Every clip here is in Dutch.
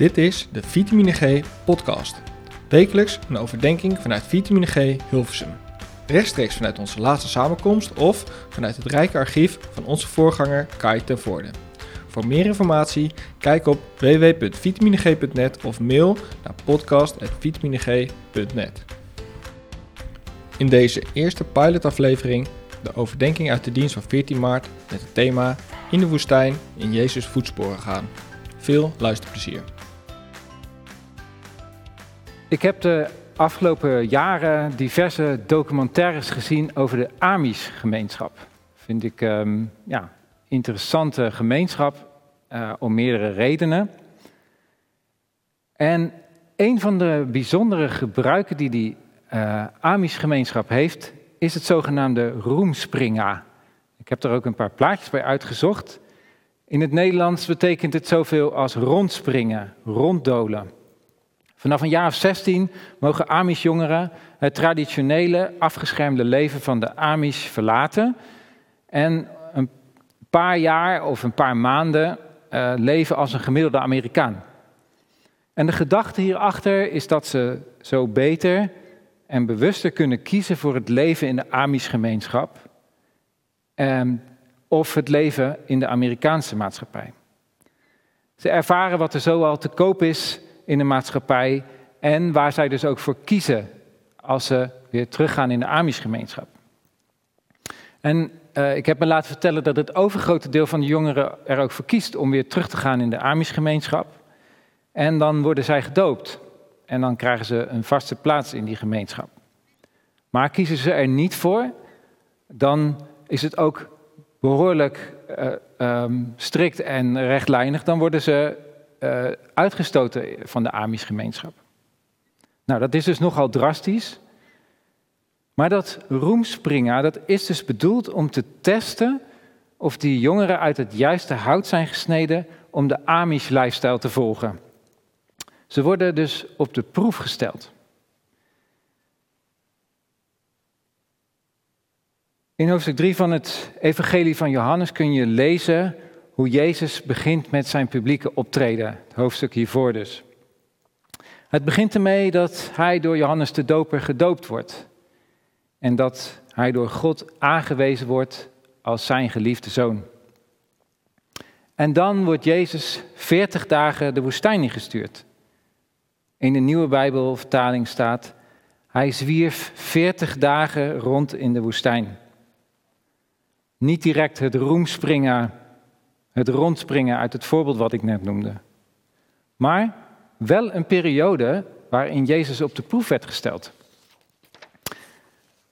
Dit is de Vitamine G podcast. Wekelijks een overdenking vanuit Vitamine G Hilversum. Rechtstreeks vanuit onze laatste samenkomst of vanuit het rijke archief van onze voorganger Kai ten Voorde. Voor meer informatie kijk op www.vitamineg.net of mail naar podcast.vitamineg.net. In deze eerste pilotaflevering de overdenking uit de dienst van 14 maart met het thema In de woestijn in Jezus voetsporen gaan. Veel luisterplezier. Ik heb de afgelopen jaren diverse documentaires gezien over de Amish-gemeenschap. Vind ik um, ja, interessante gemeenschap uh, om meerdere redenen. En een van de bijzondere gebruiken die die uh, Amish-gemeenschap heeft, is het zogenaamde roemspringa. Ik heb er ook een paar plaatjes bij uitgezocht. In het Nederlands betekent het zoveel als rondspringen, ronddolen. Vanaf een jaar of 16 mogen Amish-jongeren het traditionele afgeschermde leven van de Amish verlaten en een paar jaar of een paar maanden uh, leven als een gemiddelde Amerikaan. En de gedachte hierachter is dat ze zo beter en bewuster kunnen kiezen voor het leven in de Amish-gemeenschap um, of het leven in de Amerikaanse maatschappij. Ze ervaren wat er zoal te koop is in de maatschappij en waar zij dus ook voor kiezen als ze weer teruggaan in de Amish-gemeenschap. En uh, ik heb me laten vertellen dat het overgrote deel van de jongeren er ook voor kiest om weer terug te gaan in de Amish-gemeenschap. En dan worden zij gedoopt. En dan krijgen ze een vaste plaats in die gemeenschap. Maar kiezen ze er niet voor, dan is het ook behoorlijk uh, um, strikt en rechtlijnig. Dan worden ze uh, uitgestoten van de Amish-gemeenschap. Nou, dat is dus nogal drastisch. Maar dat roemspringa, dat is dus bedoeld om te testen of die jongeren uit het juiste hout zijn gesneden om de Amish-lifestyle te volgen. Ze worden dus op de proef gesteld. In hoofdstuk 3 van het Evangelie van Johannes kun je lezen hoe Jezus begint met zijn publieke optreden. Het hoofdstuk hiervoor dus. Het begint ermee dat hij door Johannes de Doper gedoopt wordt. En dat hij door God aangewezen wordt als zijn geliefde zoon. En dan wordt Jezus 40 dagen de woestijn ingestuurd. In de nieuwe Bijbelvertaling staat, hij zwierf 40 dagen rond in de woestijn. Niet direct het roemspringen, het rondspringen uit het voorbeeld wat ik net noemde. Maar wel een periode waarin Jezus op de proef werd gesteld.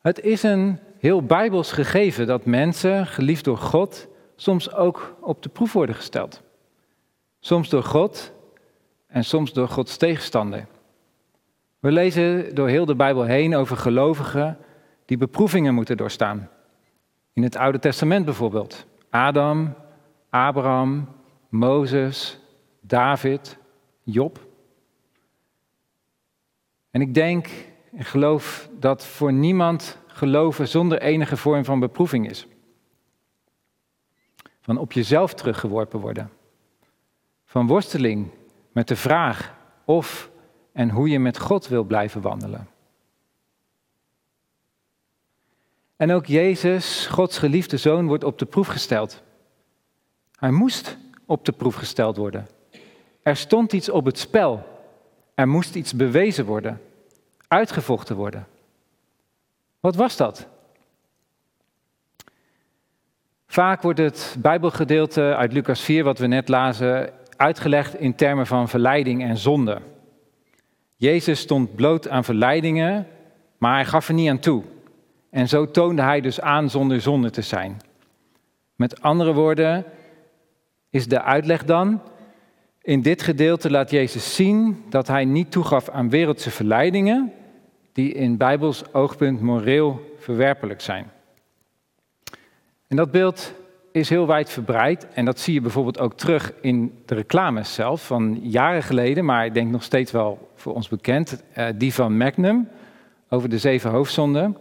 Het is een heel bijbels gegeven dat mensen, geliefd door God, soms ook op de proef worden gesteld. Soms door God en soms door Gods tegenstander. We lezen door heel de Bijbel heen over gelovigen die beproevingen moeten doorstaan. In het Oude Testament bijvoorbeeld. Adam, Abraham, Mozes, David, Job. En ik denk en geloof dat voor niemand geloven zonder enige vorm van beproeving is. Van op jezelf teruggeworpen worden. Van worsteling met de vraag of en hoe je met God wil blijven wandelen. En ook Jezus, Gods geliefde zoon, wordt op de proef gesteld. Hij moest op de proef gesteld worden. Er stond iets op het spel. Er moest iets bewezen worden, uitgevochten worden. Wat was dat? Vaak wordt het Bijbelgedeelte uit Lucas 4, wat we net lazen, uitgelegd in termen van verleiding en zonde. Jezus stond bloot aan verleidingen, maar hij gaf er niet aan toe. En zo toonde hij dus aan zonder zonde te zijn. Met andere woorden, is de uitleg dan, in dit gedeelte laat Jezus zien dat hij niet toegaf aan wereldse verleidingen, die in Bijbels oogpunt moreel verwerpelijk zijn. En dat beeld is heel wijd verbreid en dat zie je bijvoorbeeld ook terug in de reclames zelf van jaren geleden, maar ik denk nog steeds wel voor ons bekend, eh, die van Magnum over de zeven hoofdzonden.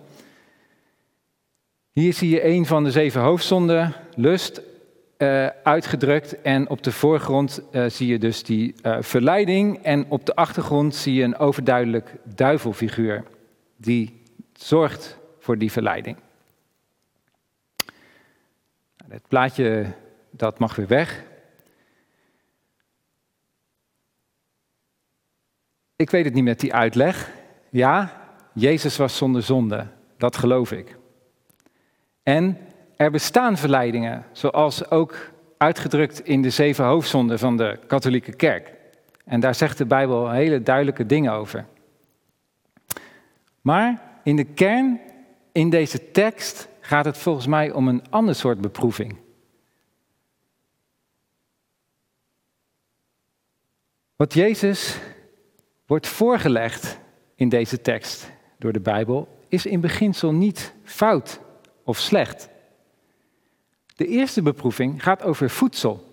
Hier zie je een van de zeven hoofdzonden, lust, uh, uitgedrukt. En op de voorgrond uh, zie je dus die uh, verleiding. En op de achtergrond zie je een overduidelijk duivelfiguur. Die zorgt voor die verleiding. Het plaatje, dat mag weer weg. Ik weet het niet met die uitleg. Ja, Jezus was zonder zonde. Dat geloof ik. En er bestaan verleidingen, zoals ook uitgedrukt in de zeven hoofdzonden van de katholieke kerk. En daar zegt de Bijbel hele duidelijke dingen over. Maar in de kern, in deze tekst, gaat het volgens mij om een ander soort beproeving. Wat Jezus wordt voorgelegd in deze tekst door de Bijbel, is in beginsel niet fout of slecht. De eerste beproeving gaat over voedsel.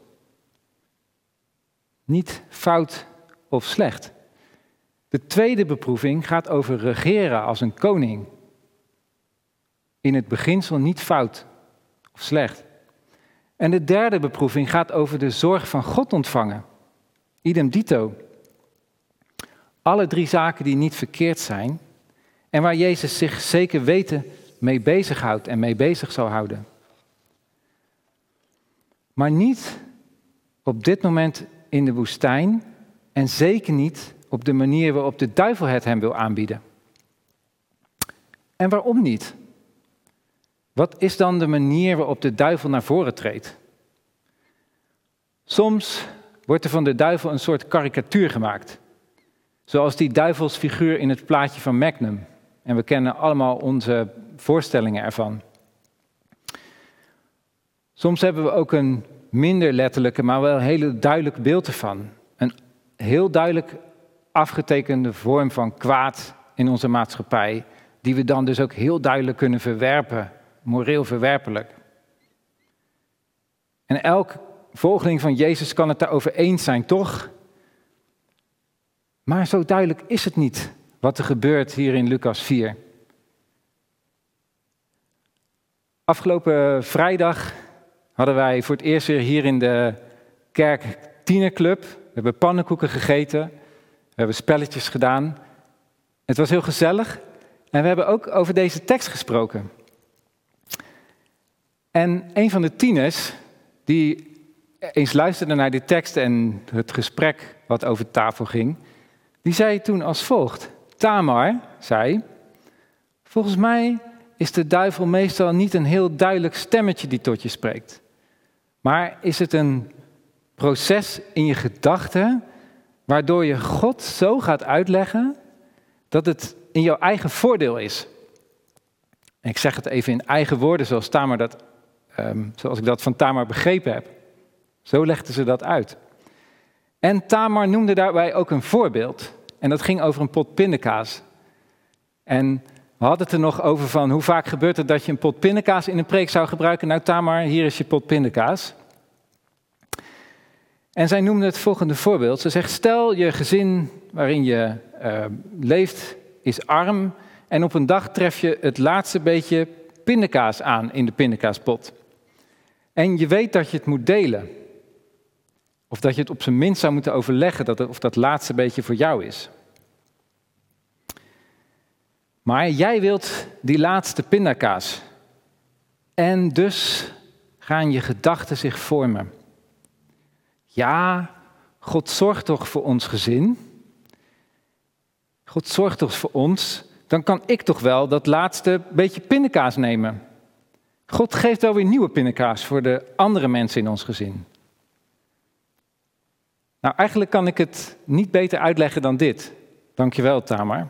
Niet fout of slecht. De tweede beproeving gaat over regeren als een koning. In het beginsel niet fout of slecht. En de derde beproeving gaat over de zorg van God ontvangen. Idem dito. Alle drie zaken die niet verkeerd zijn en waar Jezus zich zeker weten mee bezighoudt en mee bezig zal houden. Maar niet op dit moment in de woestijn en zeker niet op de manier waarop de duivel het hem wil aanbieden. En waarom niet? Wat is dan de manier waarop de duivel naar voren treedt? Soms wordt er van de duivel een soort karikatuur gemaakt. Zoals die duivelsfiguur in het plaatje van Magnum. En we kennen allemaal onze voorstellingen ervan. Soms hebben we ook een minder letterlijke, maar wel een hele duidelijk beeld ervan. Een heel duidelijk afgetekende vorm van kwaad in onze maatschappij, die we dan dus ook heel duidelijk kunnen verwerpen, moreel verwerpelijk. En elk volgeling van Jezus kan het daarover eens zijn, toch? Maar zo duidelijk is het niet wat er gebeurt hier in Lucas 4. Afgelopen vrijdag hadden wij voor het eerst weer hier in de kerk tienerclub. We hebben pannenkoeken gegeten, we hebben spelletjes gedaan. Het was heel gezellig en we hebben ook over deze tekst gesproken. En een van de tieners, die eens luisterde naar die tekst en het gesprek wat over tafel ging, die zei toen als volgt. Tamar zei, volgens mij is de duivel meestal niet een heel duidelijk stemmetje die tot je spreekt. Maar is het een proces in je gedachten waardoor je God zo gaat uitleggen dat het in jouw eigen voordeel is. ik zeg het even in eigen woorden zoals, Tamar dat, um, zoals ik dat van Tamar begrepen heb. Zo legde ze dat uit. En Tamar noemde daarbij ook een voorbeeld. En dat ging over een pot pindakaas. En we hadden het er nog over van hoe vaak gebeurt het dat je een pot pindakaas in een preek zou gebruiken. Nou Tamar, hier is je pot pindakaas. En zij noemde het volgende voorbeeld. Ze zegt, stel je gezin waarin je uh, leeft is arm en op een dag tref je het laatste beetje pindakaas aan in de pindakaaspot. En je weet dat je het moet delen. Of dat je het op zijn minst zou moeten overleggen dat of dat laatste beetje voor jou is. Maar jij wilt die laatste pindakaas. En dus gaan je gedachten zich vormen. Ja, God zorgt toch voor ons gezin. God zorgt toch voor ons. Dan kan ik toch wel dat laatste beetje pindakaas nemen. God geeft wel weer nieuwe pindakaas voor de andere mensen in ons gezin. Nou, eigenlijk kan ik het niet beter uitleggen dan dit. Dankjewel, Tamar.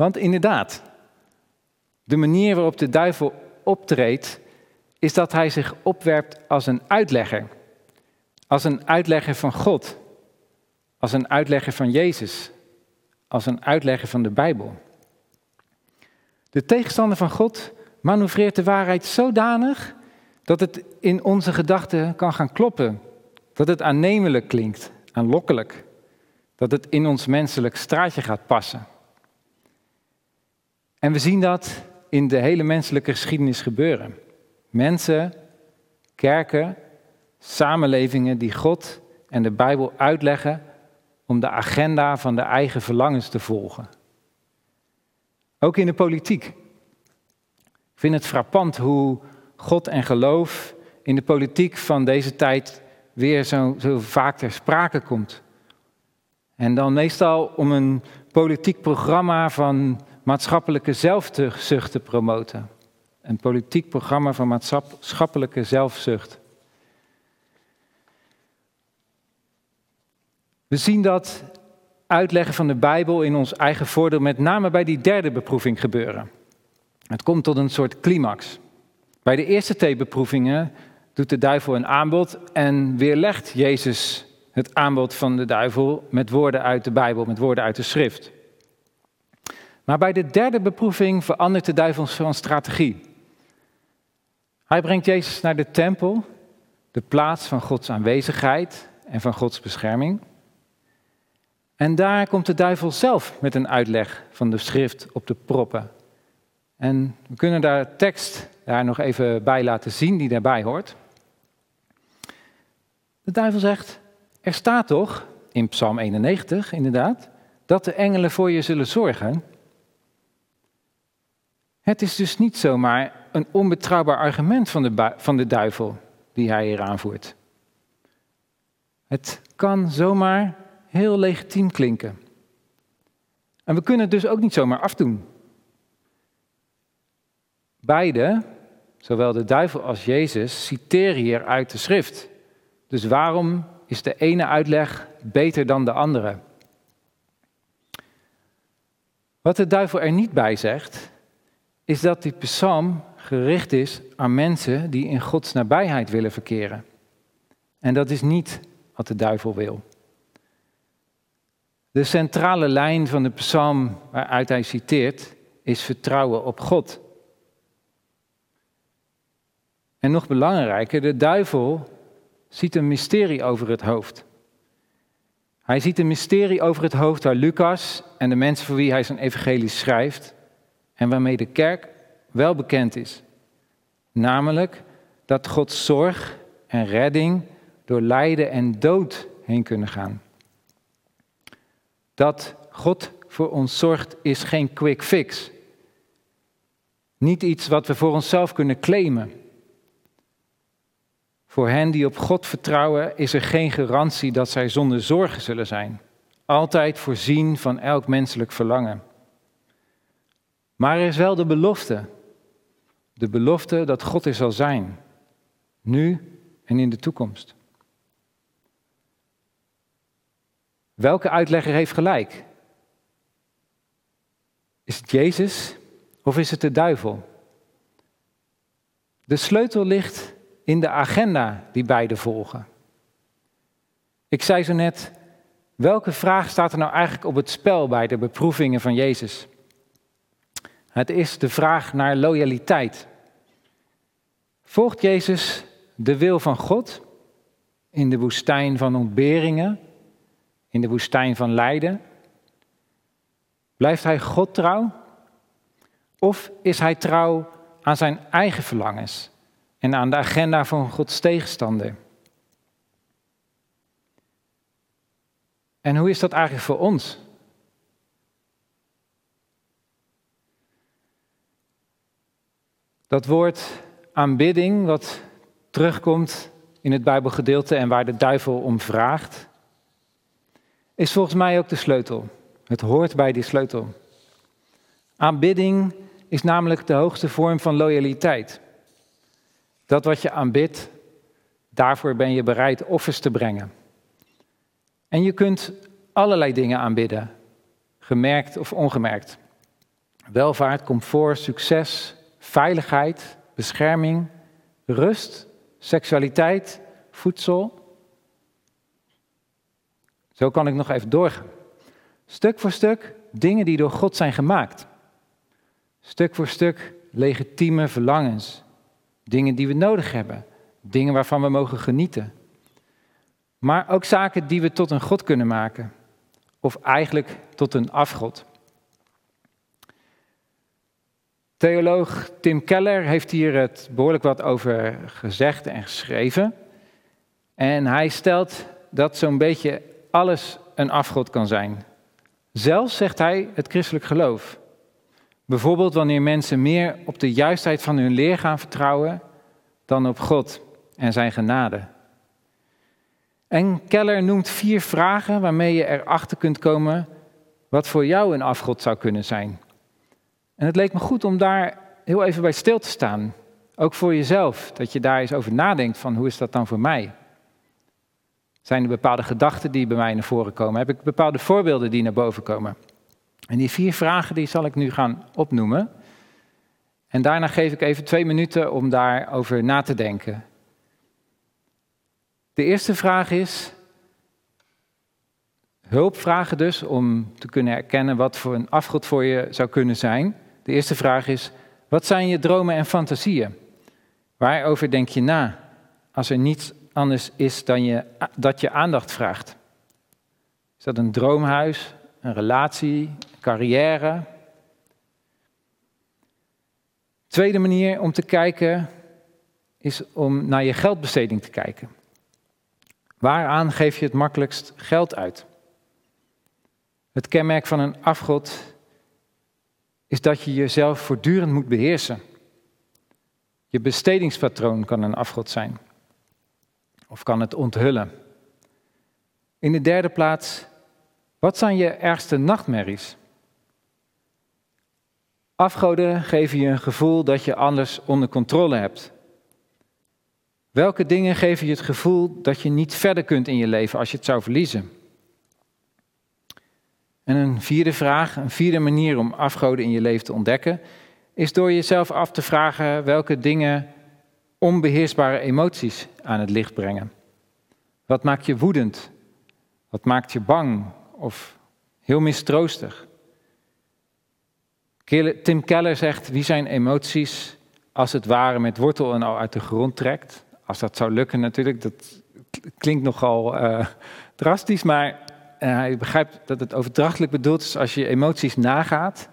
Want inderdaad, de manier waarop de duivel optreedt, is dat hij zich opwerpt als een uitlegger. Als een uitlegger van God. Als een uitlegger van Jezus. Als een uitlegger van de Bijbel. De tegenstander van God manoeuvreert de waarheid zodanig dat het in onze gedachten kan gaan kloppen. Dat het aannemelijk klinkt, aanlokkelijk. Dat het in ons menselijk straatje gaat passen. En we zien dat in de hele menselijke geschiedenis gebeuren. Mensen kerken, samenlevingen die God en de Bijbel uitleggen om de agenda van de eigen verlangens te volgen. Ook in de politiek. Ik vind het frappant hoe God en geloof in de politiek van deze tijd weer zo, zo vaak ter sprake komt. En dan meestal om een politiek programma van maatschappelijke zelfzucht te promoten. Een politiek programma van maatschappelijke zelfzucht. We zien dat uitleggen van de Bijbel in ons eigen voordeel met name bij die derde beproeving gebeuren. Het komt tot een soort climax. Bij de eerste twee beproevingen doet de duivel een aanbod en weerlegt Jezus het aanbod van de duivel met woorden uit de Bijbel, met woorden uit de schrift. Maar bij de derde beproeving verandert de duivel van strategie. Hij brengt Jezus naar de tempel, de plaats van Gods aanwezigheid en van Gods bescherming. En daar komt de duivel zelf met een uitleg van de schrift op de proppen. En we kunnen daar tekst daar nog even bij laten zien die daarbij hoort. De duivel zegt, er staat toch, in Psalm 91 inderdaad, dat de engelen voor je zullen zorgen. Het is dus niet zomaar een onbetrouwbaar argument van de, van de duivel die hij hier aanvoert. Het kan zomaar heel legitiem klinken. En we kunnen het dus ook niet zomaar afdoen. Beide, zowel de duivel als Jezus, citeren hier uit de schrift. Dus waarom is de ene uitleg beter dan de andere? Wat de duivel er niet bij zegt, is dat die psalm gericht is aan mensen die in Gods nabijheid willen verkeren. En dat is niet wat de duivel wil. De centrale lijn van de psalm waaruit hij citeert is vertrouwen op God. En nog belangrijker, de duivel ziet een mysterie over het hoofd. Hij ziet een mysterie over het hoofd waar Lucas en de mensen voor wie hij zijn evangelie schrijft en waarmee de kerk wel bekend is. Namelijk dat Gods zorg en redding door lijden en dood heen kunnen gaan. Dat God voor ons zorgt is geen quick fix. Niet iets wat we voor onszelf kunnen claimen. Voor hen die op God vertrouwen is er geen garantie dat zij zonder zorgen zullen zijn. Altijd voorzien van elk menselijk verlangen. Maar er is wel de belofte. De belofte dat God er zal zijn. Nu en in de toekomst. Welke uitlegger heeft gelijk? Is het Jezus of is het de duivel? De sleutel ligt in de agenda die beide volgen. Ik zei zo net, welke vraag staat er nou eigenlijk op het spel bij de beproevingen van Jezus? Het is de vraag naar loyaliteit. Volgt Jezus de wil van God in de woestijn van ontberingen, in de woestijn van lijden? Blijft hij God trouw? Of is hij trouw aan zijn eigen verlangens en aan de agenda van Gods tegenstander? En hoe is dat eigenlijk voor ons? Dat woord aanbidding, wat terugkomt in het Bijbelgedeelte en waar de duivel om vraagt, is volgens mij ook de sleutel. Het hoort bij die sleutel. Aanbidding is namelijk de hoogste vorm van loyaliteit. Dat wat je aanbidt, daarvoor ben je bereid offers te brengen. En je kunt allerlei dingen aanbidden, gemerkt of ongemerkt. Welvaart, comfort, succes, veiligheid, bescherming, rust, seksualiteit, voedsel. Zo kan ik nog even doorgaan. Stuk voor stuk dingen die door God zijn gemaakt. Stuk voor stuk legitieme verlangens. Dingen die we nodig hebben. Dingen waarvan we mogen genieten. Maar ook zaken die we tot een God kunnen maken. Of eigenlijk tot een afgod. Theoloog Tim Keller heeft hier het behoorlijk wat over gezegd en geschreven. En hij stelt dat zo'n beetje alles een afgod kan zijn. Zelfs, zegt hij, het christelijk geloof. Bijvoorbeeld wanneer mensen meer op de juistheid van hun leer gaan vertrouwen dan op God en zijn genade. En Keller noemt vier vragen waarmee je erachter kunt komen wat voor jou een afgod zou kunnen zijn. En het leek me goed om daar heel even bij stil te staan. Ook voor jezelf, dat je daar eens over nadenkt van hoe is dat dan voor mij? Zijn er bepaalde gedachten die bij mij naar voren komen? Heb ik bepaalde voorbeelden die naar boven komen? En die vier vragen die zal ik nu gaan opnoemen. En daarna geef ik even twee minuten om daarover na te denken. De eerste vraag is, hulp vragen dus om te kunnen erkennen wat voor een afgod voor je zou kunnen zijn. De eerste vraag is, wat zijn je dromen en fantasieën? Waarover denk je na als er niets anders is dan je, dat je aandacht vraagt? Is dat een droomhuis, een relatie, carrière? Tweede manier om te kijken is om naar je geldbesteding te kijken. Waaraan geef je het makkelijkst geld uit? Het kenmerk van een afgod is dat je jezelf voortdurend moet beheersen. Je bestedingspatroon kan een afgod zijn. Of kan het onthullen. In de derde plaats, wat zijn je ergste nachtmerries? Afgoden geven je een gevoel dat je alles onder controle hebt. Welke dingen geven je het gevoel dat je niet verder kunt in je leven als je het zou verliezen? En een vierde vraag, een vierde manier om afgoden in je leven te ontdekken, is door jezelf af te vragen welke dingen onbeheersbare emoties aan het licht brengen. Wat maakt je woedend? Wat maakt je bang of heel mistroostig? Tim Keller zegt, wie zijn emoties als het ware met wortel en al uit de grond trekt? Als dat zou lukken natuurlijk, dat klinkt nogal uh, drastisch, maar uh, hij begrijpt dat het overdrachtelijk bedoeld is als je emoties nagaat,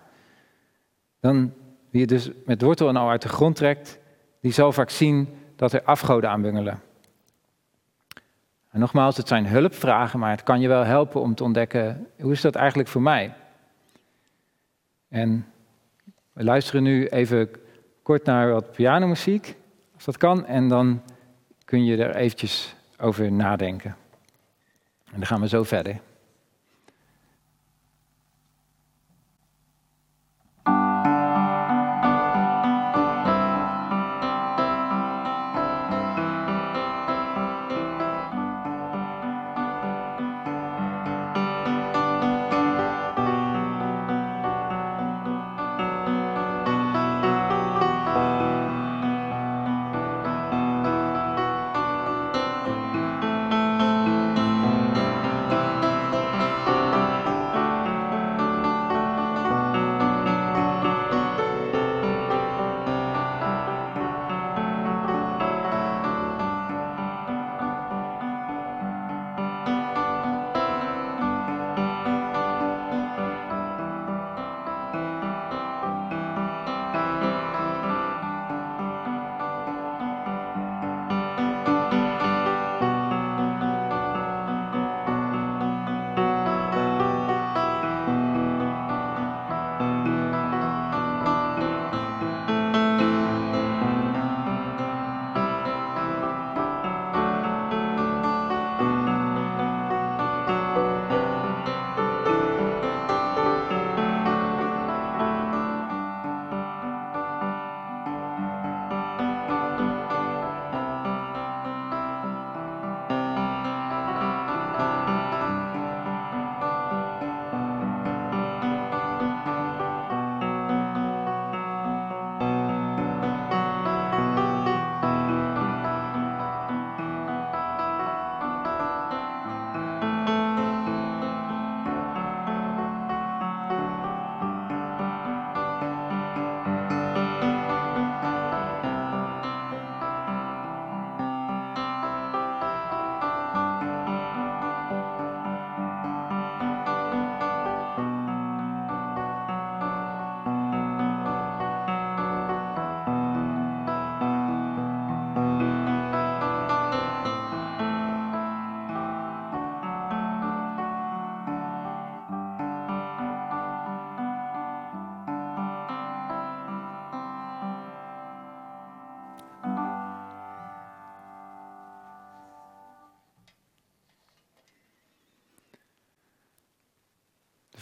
dan wie je dus met wortel en al uit de grond trekt, die zal vaak zien dat er afgoden aanbungelen. En nogmaals, het zijn hulpvragen, maar het kan je wel helpen om te ontdekken, hoe is dat eigenlijk voor mij? En we luisteren nu even kort naar wat pianomuziek, als dat kan, en dan kun je er eventjes over nadenken. En dan gaan we zo verder.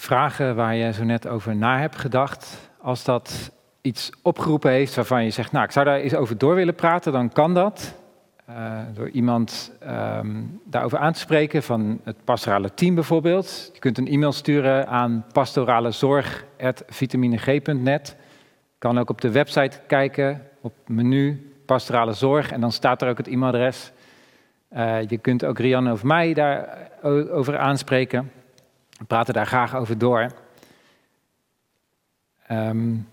Vragen waar je zo net over na hebt gedacht, als dat iets opgeroepen heeft waarvan je zegt, nou, ik zou daar eens over door willen praten, dan kan dat. Uh, door iemand um, daarover aan te spreken van het pastorale team bijvoorbeeld. Je kunt een e-mail sturen aan pastoralezorg.vitamineg.net. Kan ook op de website kijken, op menu pastorale zorg en dan staat er ook het e-mailadres. Uh, je kunt ook Rianne of mij daarover aanspreken. We praten daar graag over door. Um,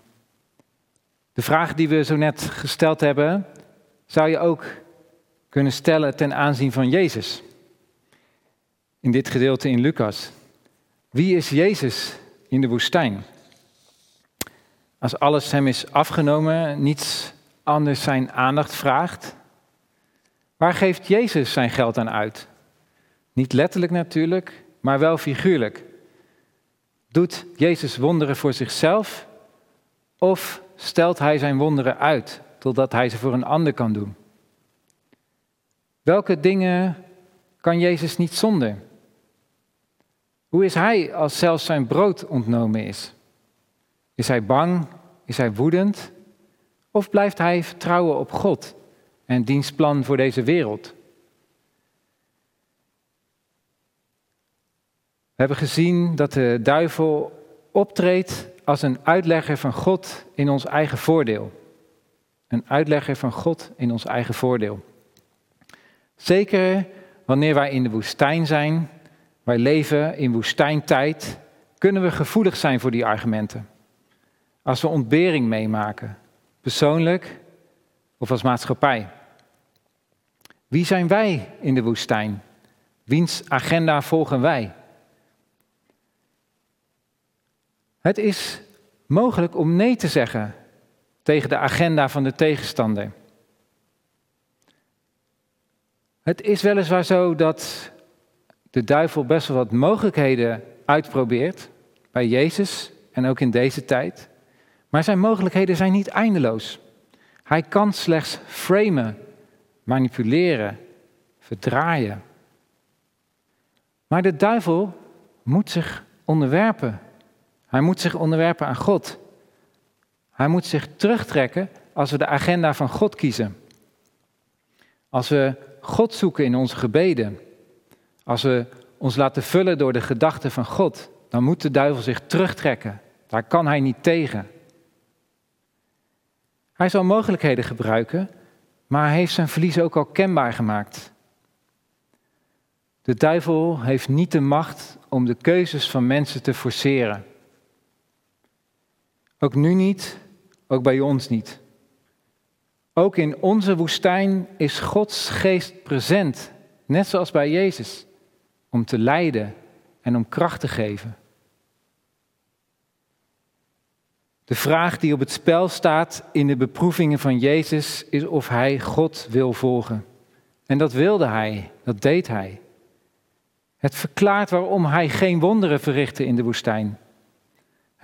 de vraag die we zo net gesteld hebben, zou je ook kunnen stellen ten aanzien van Jezus. In dit gedeelte in Lucas. Wie is Jezus in de woestijn? Als alles hem is afgenomen, niets anders zijn aandacht vraagt, waar geeft Jezus zijn geld aan uit? Niet letterlijk natuurlijk, maar wel figuurlijk. Doet Jezus wonderen voor zichzelf of stelt hij zijn wonderen uit totdat hij ze voor een ander kan doen? Welke dingen kan Jezus niet zonder? Hoe is hij als zelfs zijn brood ontnomen is? Is hij bang? Is hij woedend? Of blijft hij vertrouwen op God en dienstplan voor deze wereld? Hebben gezien dat de duivel optreedt als een uitlegger van God in ons eigen voordeel. Een uitlegger van God in ons eigen voordeel. Zeker wanneer wij in de woestijn zijn, wij leven in woestijntijd, kunnen we gevoelig zijn voor die argumenten. Als we ontbering meemaken, persoonlijk of als maatschappij. Wie zijn wij in de woestijn? Wiens agenda volgen wij? Het is mogelijk om nee te zeggen tegen de agenda van de tegenstander. Het is weliswaar zo dat de duivel best wel wat mogelijkheden uitprobeert bij Jezus en ook in deze tijd. Maar zijn mogelijkheden zijn niet eindeloos. Hij kan slechts framen, manipuleren, verdraaien. Maar de duivel moet zich onderwerpen. Hij moet zich onderwerpen aan God. Hij moet zich terugtrekken als we de agenda van God kiezen. Als we God zoeken in onze gebeden, als we ons laten vullen door de gedachten van God, dan moet de duivel zich terugtrekken. Daar kan hij niet tegen. Hij zal mogelijkheden gebruiken, maar hij heeft zijn verlies ook al kenbaar gemaakt. De duivel heeft niet de macht om de keuzes van mensen te forceren. Ook nu niet, ook bij ons niet. Ook in onze woestijn is Gods geest present, net zoals bij Jezus, om te leiden en om kracht te geven. De vraag die op het spel staat in de beproevingen van Jezus is of hij God wil volgen. En dat wilde hij, dat deed hij. Het verklaart waarom hij geen wonderen verrichtte in de woestijn.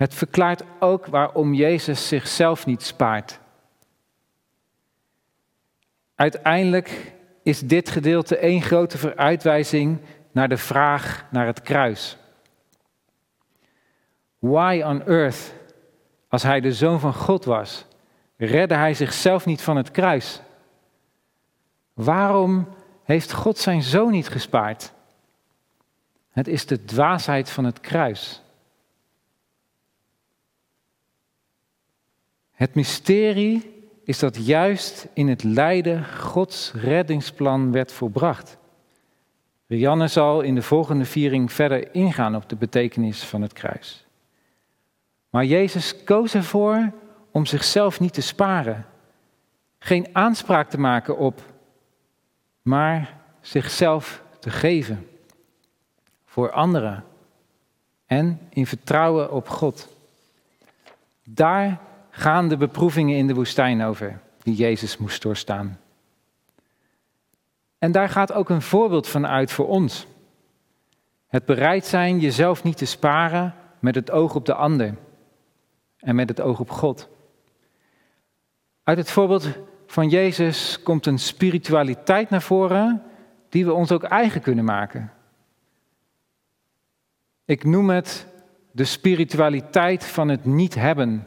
Het verklaart ook waarom Jezus zichzelf niet spaart. Uiteindelijk is dit gedeelte één grote vooruitwijzing naar de vraag naar het kruis. Why on earth, als hij de zoon van God was, redde hij zichzelf niet van het kruis? Waarom heeft God zijn zoon niet gespaard? Het is de dwaasheid van het kruis. Het mysterie is dat juist in het lijden Gods reddingsplan werd volbracht. Rianne zal in de volgende viering verder ingaan op de betekenis van het kruis. Maar Jezus koos ervoor om zichzelf niet te sparen, geen aanspraak te maken op, maar zichzelf te geven voor anderen en in vertrouwen op God. Daar gaan de beproevingen in de woestijn over, die Jezus moest doorstaan. En daar gaat ook een voorbeeld van uit voor ons. Het bereid zijn jezelf niet te sparen met het oog op de ander en met het oog op God. Uit het voorbeeld van Jezus komt een spiritualiteit naar voren die we ons ook eigen kunnen maken. Ik noem het de spiritualiteit van het niet hebben.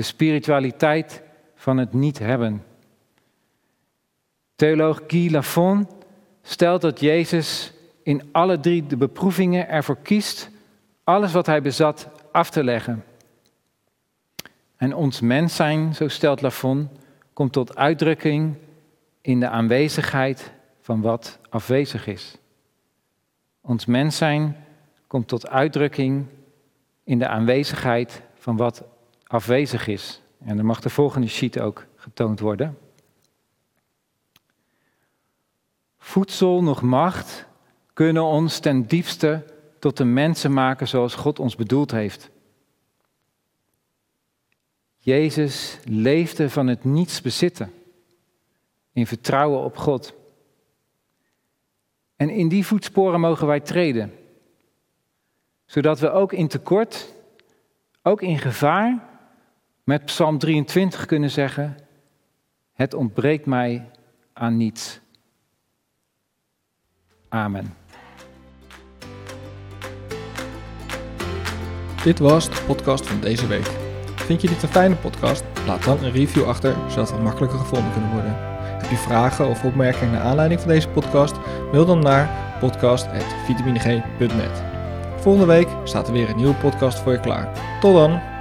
De spiritualiteit van het niet hebben. Theoloog Guy Lafon stelt dat Jezus in alle drie de beproevingen ervoor kiest alles wat hij bezat af te leggen. En ons mens zijn, zo stelt Lafon, komt tot uitdrukking in de aanwezigheid van wat afwezig is. Ons mens zijn komt tot uitdrukking in de aanwezigheid van wat afwezig is. En dan mag de volgende sheet ook getoond worden. Voedsel nog macht kunnen ons ten diepste tot de mensen maken zoals God ons bedoeld heeft. Jezus leefde van het niets bezitten, in vertrouwen op God. En in die voetsporen mogen wij treden, zodat we ook in tekort, ook in gevaar, met Psalm 23 kunnen zeggen, het ontbreekt mij aan niets. Amen. Dit was de podcast van deze week. Vind je dit een fijne podcast? Laat dan een review achter, zodat we makkelijker gevonden kunnen worden. Heb je vragen of opmerkingen naar aanleiding van deze podcast? Mail dan naar podcast.vitamineg.net. Volgende week staat er weer een nieuwe podcast voor je klaar. Tot dan!